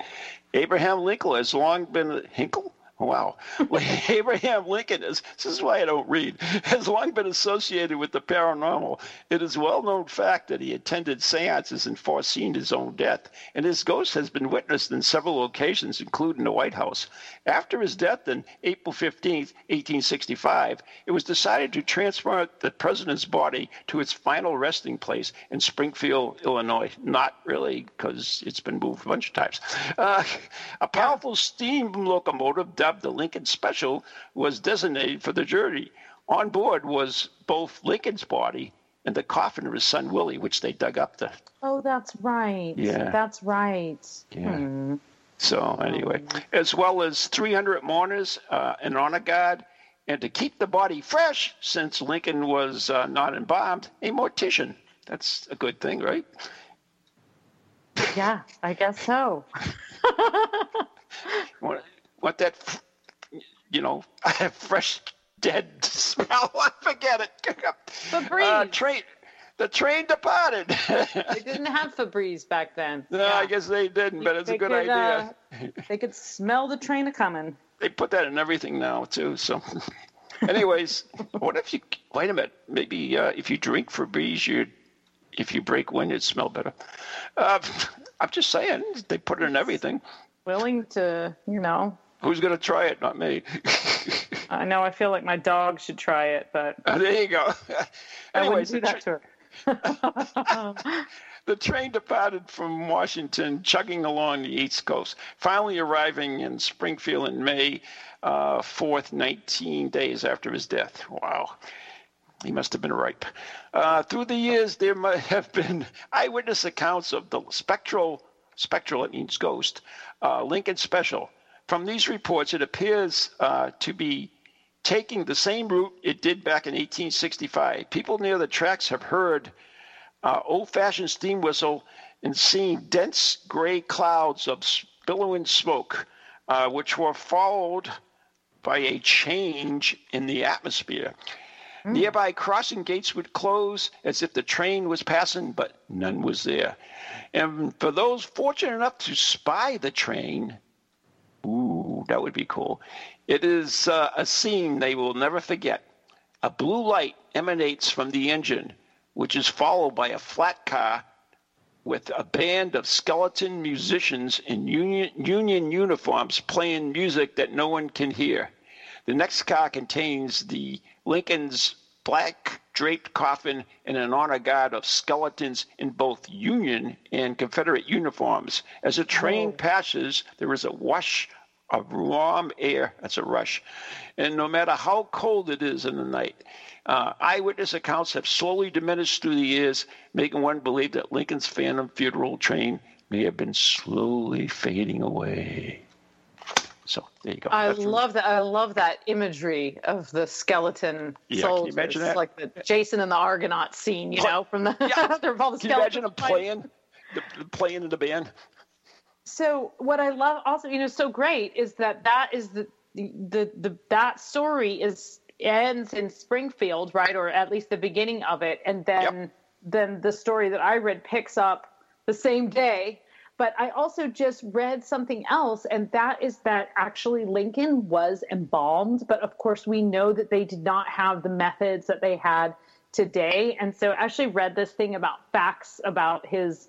Abraham Lincoln has long been Hinkle. Wow. [LAUGHS] Abraham Lincoln is, this is why I don't read, has long been associated with the paranormal. It is a well known fact that he attended seances and foreseen his own death, and his ghost has been witnessed in several locations, including the White House. After his death in April 15th, 1865, it was decided to transfer the president's body to its final resting place in Springfield, Illinois. Not really, because it's been moved a bunch of times. Uh, a powerful steam locomotive the Lincoln Special was designated for the journey. On board was both Lincoln's body and the coffin of his son Willie, which they dug up to. Oh, that's right. Yeah. That's right. Yeah. Hmm. So anyway, as well as 300 mourners, uh, an honor guard, and to keep the body fresh, since Lincoln was uh, not embalmed, a mortician. That's a good thing, right? Yeah, I guess so. [LAUGHS] Want, want that, you know, I [LAUGHS] have fresh dead smell? [LAUGHS] Forget it. [LAUGHS] Febreze. Uh, train, the train departed. They didn't have Febreze back then. no, Yeah. I guess they didn't, but it's a good could, idea. uh, they could smell the train a coming. they put that in everything now too. So, anyways, what if you wait a minute? Maybe uh, if you drink Febreze, you if you break wind, it'd smell better. Uh, I'm just saying they put it in everything. Willing to, you know. Who's gonna try it? Not me. [LAUGHS] I know. I feel like my dog should try it, but [LAUGHS] there you go. [LAUGHS] I anyways, wouldn't do the, that to her. the train departed from Washington, chugging along the East Coast, finally arriving in Springfield in May uh, 4th, 19 days after his death. Wow. He must have been ripe. Uh, through the years, there might have been eyewitness accounts of the spectral, spectral, it means ghost, uh, Lincoln Special. From these reports, it appears uh, to be taking the same route it did back in 1865. People near the tracks have heard uh, old-fashioned steam whistle and seen dense gray clouds of billowing smoke, uh, which were followed by a change in the atmosphere. Nearby crossing gates would close as if the train was passing, but none was there. And for those fortunate enough to spy the train, ooh, that would be cool. It is uh, a scene they will never forget. A blue light emanates from the engine, which is followed by a flat car with a band of skeleton musicians in union, union uniforms playing music that no one can hear. The next car contains the Lincoln's black draped coffin and an honor guard of skeletons in both Union and Confederate uniforms. As the train passes, there is a wash of warm air. That's a rush. And no matter how cold it is in the night, uh, eyewitness accounts have slowly diminished through the years, making one believe that Lincoln's Phantom funeral train may have been slowly fading away. So there you go. I That's love that. I love that imagery of the skeleton Yeah, can you soldiers, imagine that? like the Jason and the Argonaut scene. You know, from the Yeah. they're [LAUGHS] all the Can you imagine them playing, the, the playing in the band? So what I love also, you know, so great is that that is the the the that story is ends in Springfield, right, or at least the beginning of it, and then then the story that I read picks up the same day. But I also just read something else, and that is that actually Lincoln was embalmed, but of course we know that they did not have the methods that they had today. And so I actually read this thing about facts about his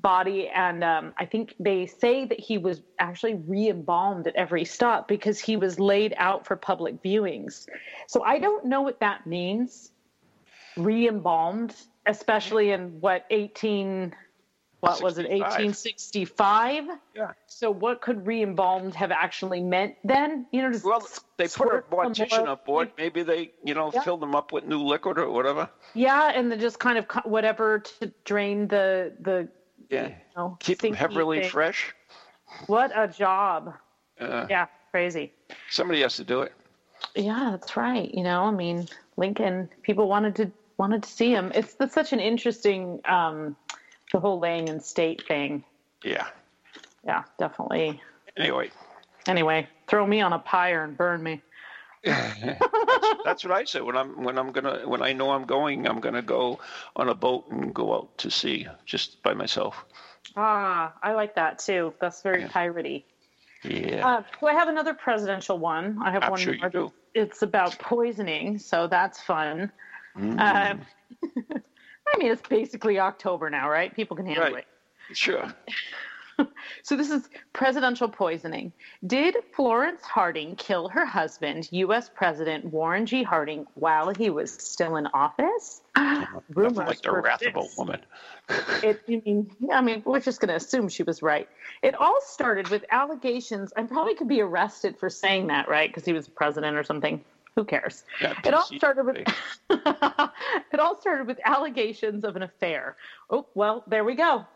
body and um, i think they say that he was actually re-embalmed at every stop because he was laid out for public viewings so i don't know what that means re-embalmed especially in what 18 what what was it, 1865? Yeah. So what could re-embalmed have actually meant then? You know, just Well, they put a mortician more- on board. Maybe they, you know, Yeah. fill them up with new liquid or whatever. Yeah, and then just kind of whatever to drain the the Yeah. you know, Keep them stinky heavily thing. fresh. What a job! Uh, Yeah, crazy. Somebody has to do it. Yeah, that's right. You know, I mean, Lincoln. People wanted to wanted to see him. It's that's such an interesting um, the whole laying in state thing. Yeah. Yeah, definitely. Anyway, Anyway, throw me on a pyre and burn me. [LAUGHS] that's what I say when I'm when I'm gonna when I know I'm going. I'm gonna go on a boat and go out to sea just by myself. Ah, I like that too. That's very piratey. Yeah. Uh, so I have another presidential one. I have I'm one sure you do. It's about poisoning, so that's fun. Mm. Uh, [LAUGHS] I mean, it's basically October now, right? People can handle Right. it. Sure. [LAUGHS] [LAUGHS] So this is presidential poisoning. Did Florence Harding kill her husband, U.S. President Warren G. Harding, while he was still in office? [GASPS] Rumors like the wrath of a woman. [LAUGHS] It, I mean, I mean, we're just going to assume she was right. It all started with allegations. I probably could be arrested for saying that, right? Because he was president or something. Who cares? Yeah, it all started with [LAUGHS] it all started with allegations of an affair. Oh well, there we go.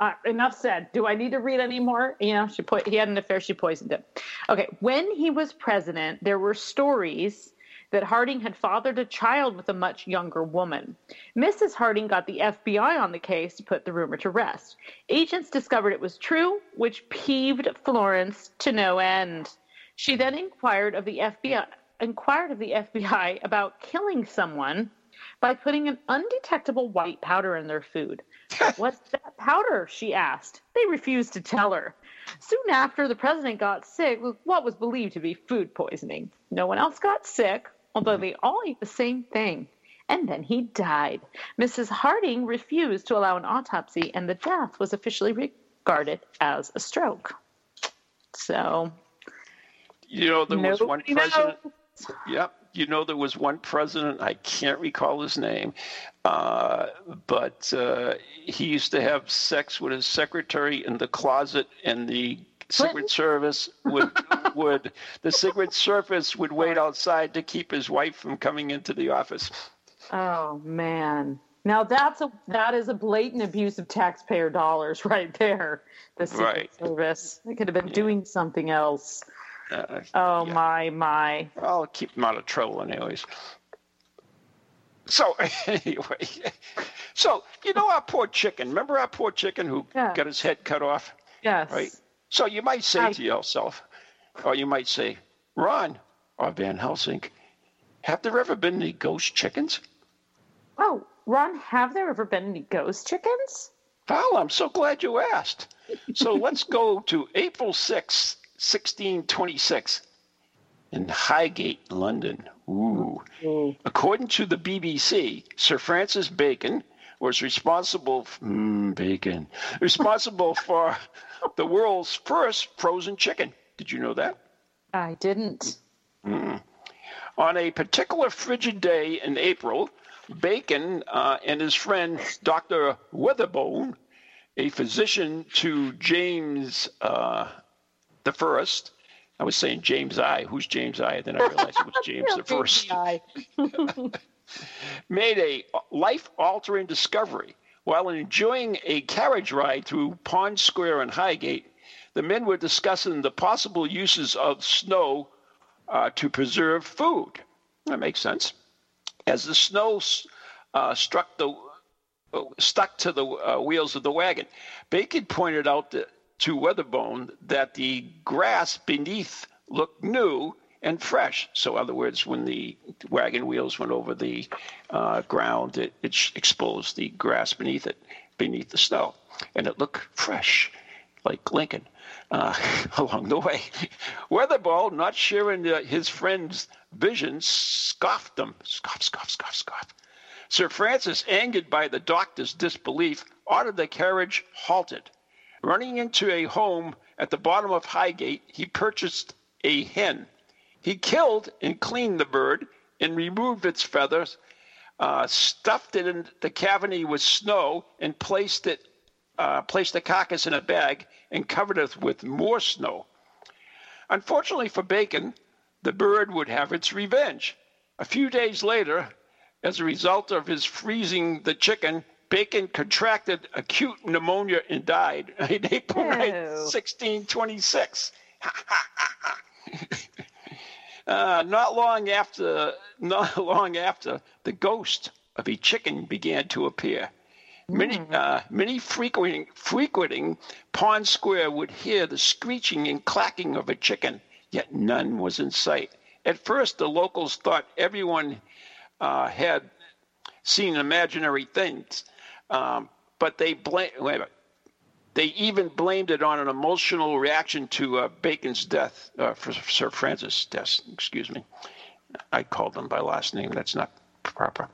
Uh, enough said. Do I need to read any more? You know, she put he had an affair. She poisoned him. Okay, when he was president, there were stories that Harding had fathered a child with a much younger woman. Mrs. Harding got the FBI on the case to put the rumor to rest. Agents discovered it was true, which peeved Florence to no end. She then inquired of the FBI inquired of the FBI about killing someone by putting an undetectable white powder in their food. What's that powder? she asked. They refused to tell her. Soon after, the president got sick with what was believed to be food poisoning. No one else got sick, although they all ate the same thing. And then he died. Mrs. Harding refused to allow an autopsy, and the death was officially regarded as a stroke. So, You know, there was one president. knows. Yep. You know, there was one president, I can't recall his name, uh, but uh, he used to have sex with his secretary in the closet, and the? Secret Service would [LAUGHS] would the Secret Service would wait outside to keep his wife from coming into the office. Oh man. Now that's a that is a blatant abuse of taxpayer dollars [LAUGHS] right there. The Secret Right. Service. They could have been doing something else. Uh, Oh yeah. my my. I'll keep him out of trouble, anyways. So [LAUGHS] anyway, so you know our poor chicken. Remember our poor chicken who Yeah. got his head cut off? Yes. Right. So you might say I- to yourself, or you might say, Ron or Van Helsing, have there ever been any ghost chickens? Oh, Ron, have there ever been any ghost chickens? Well, I'm so glad you asked. So let's go to April 6, 1626, in Highgate, London. Ooh. According to the BBC, Sir Francis Bacon was responsible, mm, Bacon, responsible [LAUGHS] for the world's first frozen chicken. Did you know that? I didn't. On a particular frigid day in April, Bacon uh, and his friend Dr. Weatherbone, a physician to James uh, the First, I was saying James I. Who's James I? Then I [LAUGHS] realized it was James the [LAUGHS] First. I. [LAUGHS] Made a life-altering discovery while enjoying a carriage ride through Pond Square and Highgate. The men were discussing the possible uses of snow uh, to preserve food. That makes sense. As the snow uh, struck the uh, stuck to the uh, wheels of the wagon, Bacon pointed out that, to Weatherbone that the grass beneath looked new and fresh. So, in other words, when the wagon wheels went over the uh, ground, it, it exposed the grass beneath it, beneath the snow, and it looked fresh, like Lincoln, uh, [LAUGHS] along the way. Weatherball, not sharing uh, his friend's vision, scoffed them. Scoff, scoff, scoff, scoff. Sir Francis, angered by the doctor's disbelief, ordered the carriage halted. Running into a home at the bottom of Highgate, he purchased a hen. He killed and cleaned the bird and removed its feathers, uh, stuffed it in the cavity with snow, and placed it uh, placed the carcass in a bag and covered it with more snow. Unfortunately for Bacon, the bird would have its revenge. A few days later, as a result of his freezing the chicken, Bacon contracted acute pneumonia and died [LAUGHS] in April 1626. [LAUGHS] uh, not long after, not [LAUGHS] long after, the ghost of a chicken began to appear. Many, mm. uh, many frequenting, frequenting Pond Square would hear the screeching and clacking of a chicken, yet none was in sight. At first, the locals thought everyone uh, had seen imaginary things, um, but they blame. Wait a minute. They even blamed it on an emotional reaction to uh, Bacon's death, uh, for Sir Francis' death. Excuse me. I called them by last name. That's not proper.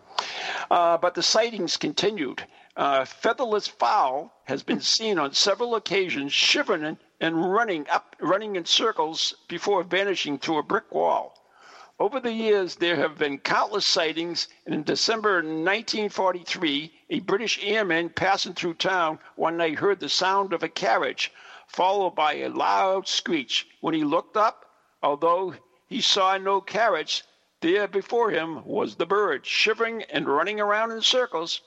Uh, but the sightings continued. Uh, featherless fowl has been [LAUGHS] seen on several occasions shivering and running up, running in circles before vanishing through a brick wall. Over the years, there have been countless sightings, and in December 1943, a British airman passing through town one night heard the sound of a carriage, followed by a loud screech. When he looked up, although he saw no carriage, there before him was the bird, shivering and running around in circles.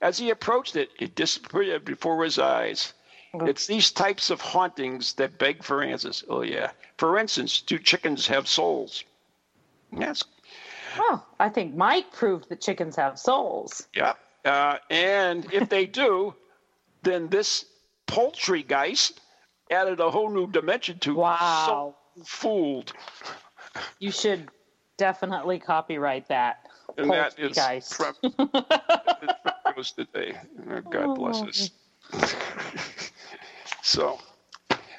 As he approached it, it disappeared before his eyes. It's these types of hauntings that beg for answers. Oh, yeah. For instance, do chickens have souls? Yes. Well, I think Mike proved that chickens have souls. Yeah. Uh, and if they do, then this poultry geist added a whole new dimension to wow. So fooled. You should definitely copyright that. And that is geist. from [LAUGHS] today. Oh, God bless us. [LAUGHS] So,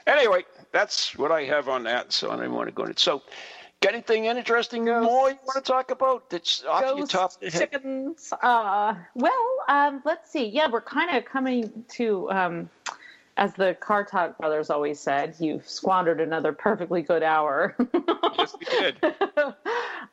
anyway, that's what I have on that. So I don't want to go into it. So, Got anything interesting Ghost, more you want to talk about that's off your top of [LAUGHS] chickens. Uh, well, um, let's see. Yeah, we're kind of coming to, um, as the Car Talk brothers always said, you've squandered another perfectly good hour. yes, we did. [LAUGHS]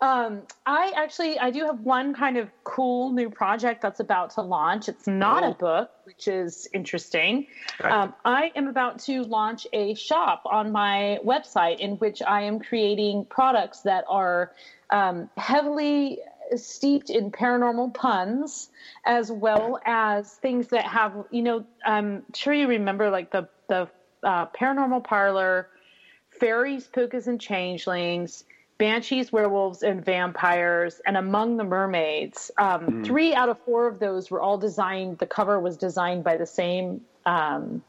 um, I actually, I do have one kind of cool new project that's about to launch. It's not oh. a book, which is interesting. Um, I am about to launch a shop on my website in which I am creating products that are um, heavily steeped in paranormal puns as well as things that have you know i'm sure you remember like the the uh, paranormal parlor fairies pookas and changelings banshees, werewolves, and vampires, and among the mermaids. Um, mm. Three out of four of those were all designed. The cover was designed by the same um,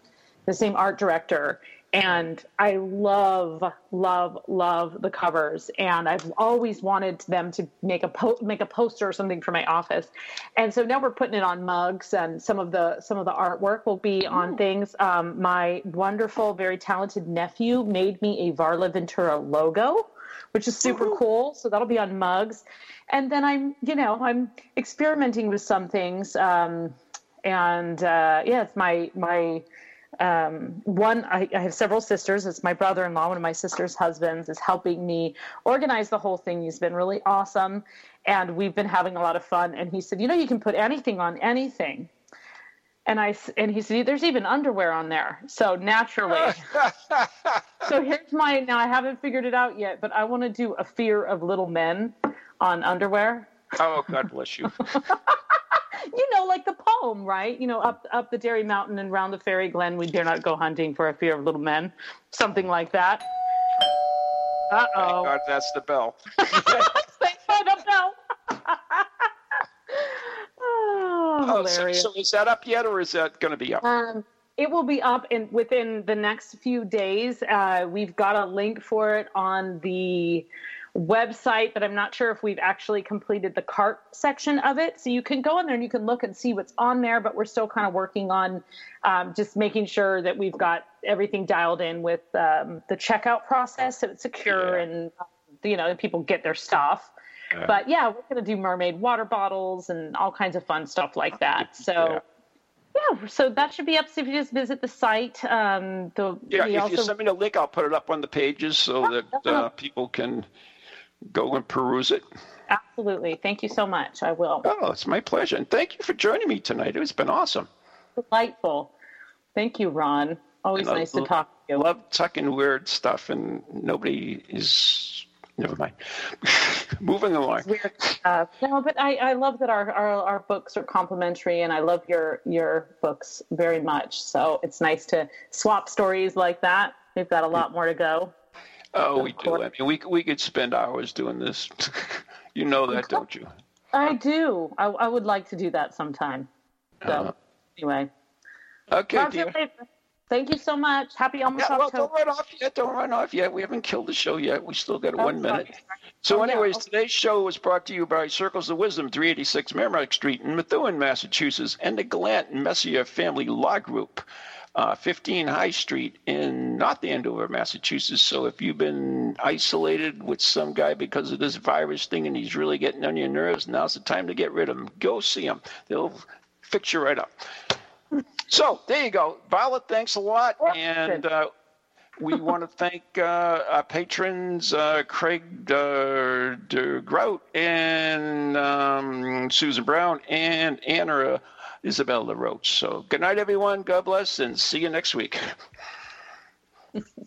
the same art director, and I love, love, love the covers. And I've always wanted them to make a po- make a poster or something for my office. And so now we're putting it on mugs, and some of the some of the artwork will be on things. Um, my wonderful, very talented nephew made me a Varla Ventura logo which is super mm-hmm. cool. So that'll be on mugs. And then I'm, you know, I'm experimenting with some things. Um, and uh, yeah, it's my my um, one. I, I, have several sisters. It's my brother-in-law, one of my sister's husbands, is helping me organize the whole thing. He's been really awesome, and we've been having a lot of fun. And he said, you know, you can put anything on anything. And I and he said, "There's even underwear on there." So naturally, [LAUGHS] so here's my now. I haven't figured it out yet, but I want to do a fear of little men on underwear. Oh, God bless you. [LAUGHS] you know, like the poem, right? You know, up up the Dairy Mountain and round the fairy glen, we dare not go hunting for a fear of little men, something like that. Uh oh. God, that's the bell. [LAUGHS] Thank God, the bell. Oh, so, so, is that up yet, or is that going to be up? Um, it will be up in within the next few days. Uh, we've got a link for it on the website, but I'm not sure if we've actually completed the cart section of it. So you can go in there and you can look and see what's on there, but we're still kind of working on um, just making sure that we've got everything dialed in with um, the checkout process so it's secure yeah. and you know people get their stuff but yeah, we're going to do mermaid water bottles and all kinds of fun stuff like that. So. Yeah. yeah so that should be up. So if you just visit the site, um, the, yeah. If also... you send me the link, I'll put it up on the pages so that uh, people can go and peruse it. Absolutely. Thank you so much. I will. Oh, it's my pleasure. And thank you for joining me tonight. It's been awesome. Delightful. Thank you, Ron. Always nice to talk to you. Love tucking weird stuff, and nobody is. Never mind. [LAUGHS] Moving along. Weird stuff. No, but I, I love that our, our, our books are complementary, and I love your your books very much. So it's nice to swap stories like that. We've got a lot more to go. Oh, we do. I mean, we we could spend hours doing this. [LAUGHS] you know that, don't you? I do. I, I would like to do that sometime. So, uh, anyway. Okay, dear. Thank you so much. Happy almost yeah, well, October. don't run off yet. Don't run off yet. We haven't killed the show yet. We still got oh, one minute. So, oh, anyways, yeah. today's show was brought to you by Circles of Wisdom, 386 Merrimack Street in Methuen, Massachusetts, and the Gallant Messier Family Law Group, uh, 15 High Street in North Andover, Massachusetts. So, if you've been isolated with some guy because of this virus thing and he's really getting on your nerves, now's the time to get rid of him. Go see him. They'll fix you right up. So there you go. Violet, thanks a lot. And uh, we want to [LAUGHS] thank uh, our patrons, uh, Craig uh, DeGrout and um, Susan Brown and Anna Isabella Roach. So good night, everyone. God bless, and see you next week. [LAUGHS]